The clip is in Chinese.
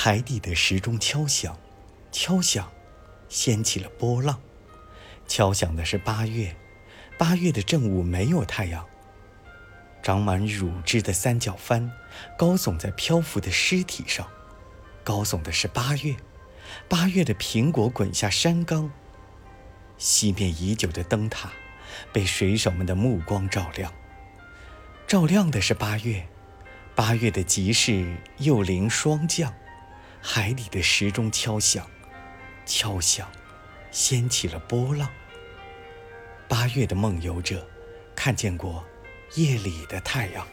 海底的时钟敲响，敲响，掀起了波浪。敲响的是八月，八月的正午没有太阳。长满乳汁的三角帆，高耸在漂浮的尸体上。高耸的是八月，八月的苹果滚下山冈。熄灭已久的灯塔，被水手们的目光照亮。照亮的是八月，八月的集市又临霜降。海里的时钟敲响，敲响，掀起了波浪。八月的梦游者，看见过夜里的太阳。